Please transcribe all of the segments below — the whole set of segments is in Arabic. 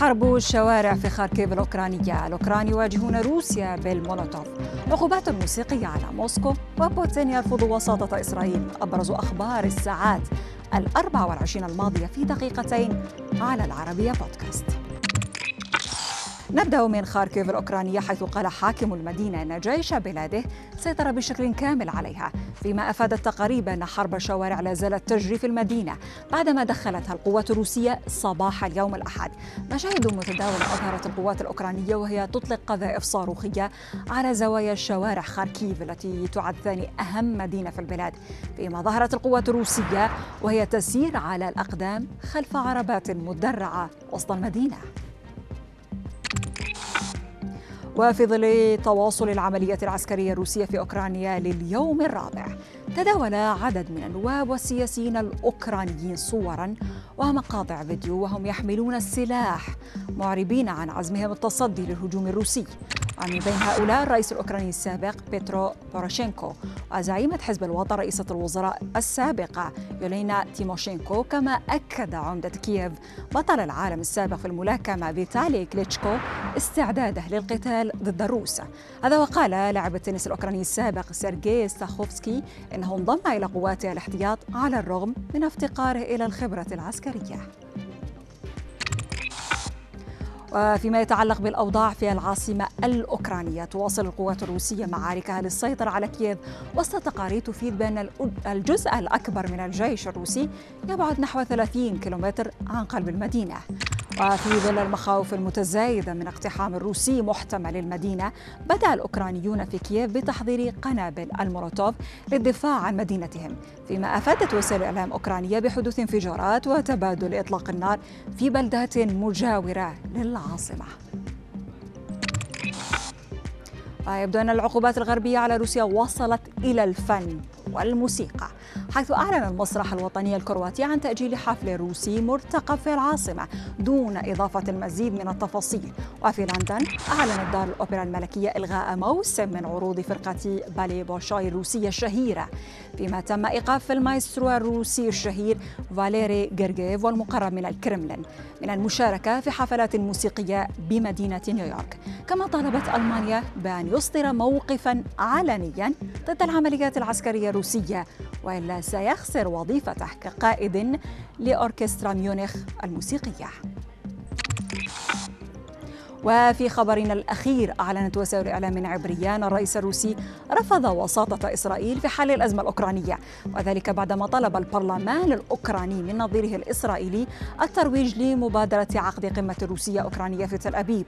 حرب الشوارع في خاركيف الأوكرانية. الأوكران يواجهون روسيا بالمولوتوف. عقوبات موسيقية على موسكو وبوتين يرفض وساطة إسرائيل. أبرز أخبار الساعات الأربع والعشرين الماضية في دقيقتين على العربية بودكاست. نبدأ من خاركيف الأوكرانية حيث قال حاكم المدينة أن جيش بلاده سيطر بشكل كامل عليها فيما أفادت تقارير أن حرب الشوارع لا زالت تجري في المدينة بعدما دخلتها القوات الروسية صباح اليوم الأحد. مشاهد متداولة أظهرت القوات الأوكرانية وهي تطلق قذائف صاروخية على زوايا الشوارع خاركيف التي تعد ثاني أهم مدينة في البلاد. فيما ظهرت القوات الروسية وهي تسير على الأقدام خلف عربات مدرعة وسط المدينة. وفي ظل تواصل العملية العسكرية الروسية في أوكرانيا لليوم الرابع. تداول عدد من النواب والسياسيين الأوكرانيين صورا ومقاطع فيديو وهم يحملون السلاح معربين عن عزمهم التصدي للهجوم الروسي. ومن بين هؤلاء الرئيس الأوكراني السابق بيترو بوروشينكو وزعيمة حزب الوطن رئيسة الوزراء السابقة يوليا تيموشينكو كما أكد عمدة كييف. بطل العالم السابق في الملاكمة فيتالي كليتشكو استعداده للقتال ضد الروس. هذا وقال لاعب التنس الأوكراني السابق سيرجي ستاخوفسكي إنه انضم إلى قوات الاحتياط على الرغم من افتقاره إلى الخبرة العسكرية. وفيما يتعلق بالأوضاع في العاصمة الأوكرانية تواصل القوات الروسية معاركها للسيطرة على كييف وسط تقارير تفيد بأن الجزء الأكبر من الجيش الروسي يبعد نحو 30 كيلومتر عن قلب المدينة. وفي ظل المخاوف المتزايدة من اقتحام الروسي محتمل المدينة بدأ الأوكرانيون في كييف بتحضير قنابل المولوتوف للدفاع عن مدينتهم فيما أفادت وسائل إعلام أوكرانية بحدوث انفجارات وتبادل إطلاق النار في بلدات مجاورة للعاصمة. يبدو أن العقوبات الغربية على روسيا وصلت إلى الفن. والموسيقى حيث أعلن المسرح الوطني الكرواتي عن تأجيل حفل روسي مرتقب في العاصمة دون إضافة المزيد من التفاصيل. وفي لندن أعلنت دار الأوبرا الملكية إلغاء موسم من عروض فرقة باليه بولشوي الروسية الشهيرة فيما تم إيقاف المايسترو الروسي الشهير فاليري جيرجيف والمقرب من الكرملين من المشاركة في حفلات موسيقية بمدينة نيويورك. كما طالبت ألمانيا بأن يصدر موقفا علنيا ضد العمليات العسكرية الروسية وإلا سيخسر وظيفته كقائد لأوركسترا ميونخ الموسيقية. وفي خبرنا الأخير أعلنت وسائل الإعلام عبرية أن الرئيس الروسي رفض وساطة إسرائيل في حل الأزمة الأوكرانية. وذلك بعدما طلب البرلمان الأوكراني من نظيره الإسرائيلي الترويج لمبادرة عقد قمة روسية أوكرانية في تل أبيب.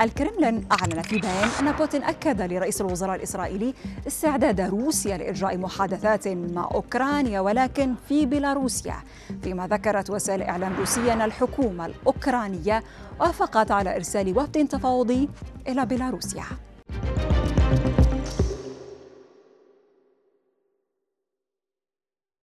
الكرملين أعلن في بيان أن بوتين أكد لرئيس الوزراء الإسرائيلي استعداد روسيا لإجراء محادثات مع أوكرانيا ولكن في بيلاروسيا. فيما ذكرت وسائل إعلام روسية أن الحكومة الأوكرانية وافقت على إرسال وفد تفاوضي إلى بيلاروسيا.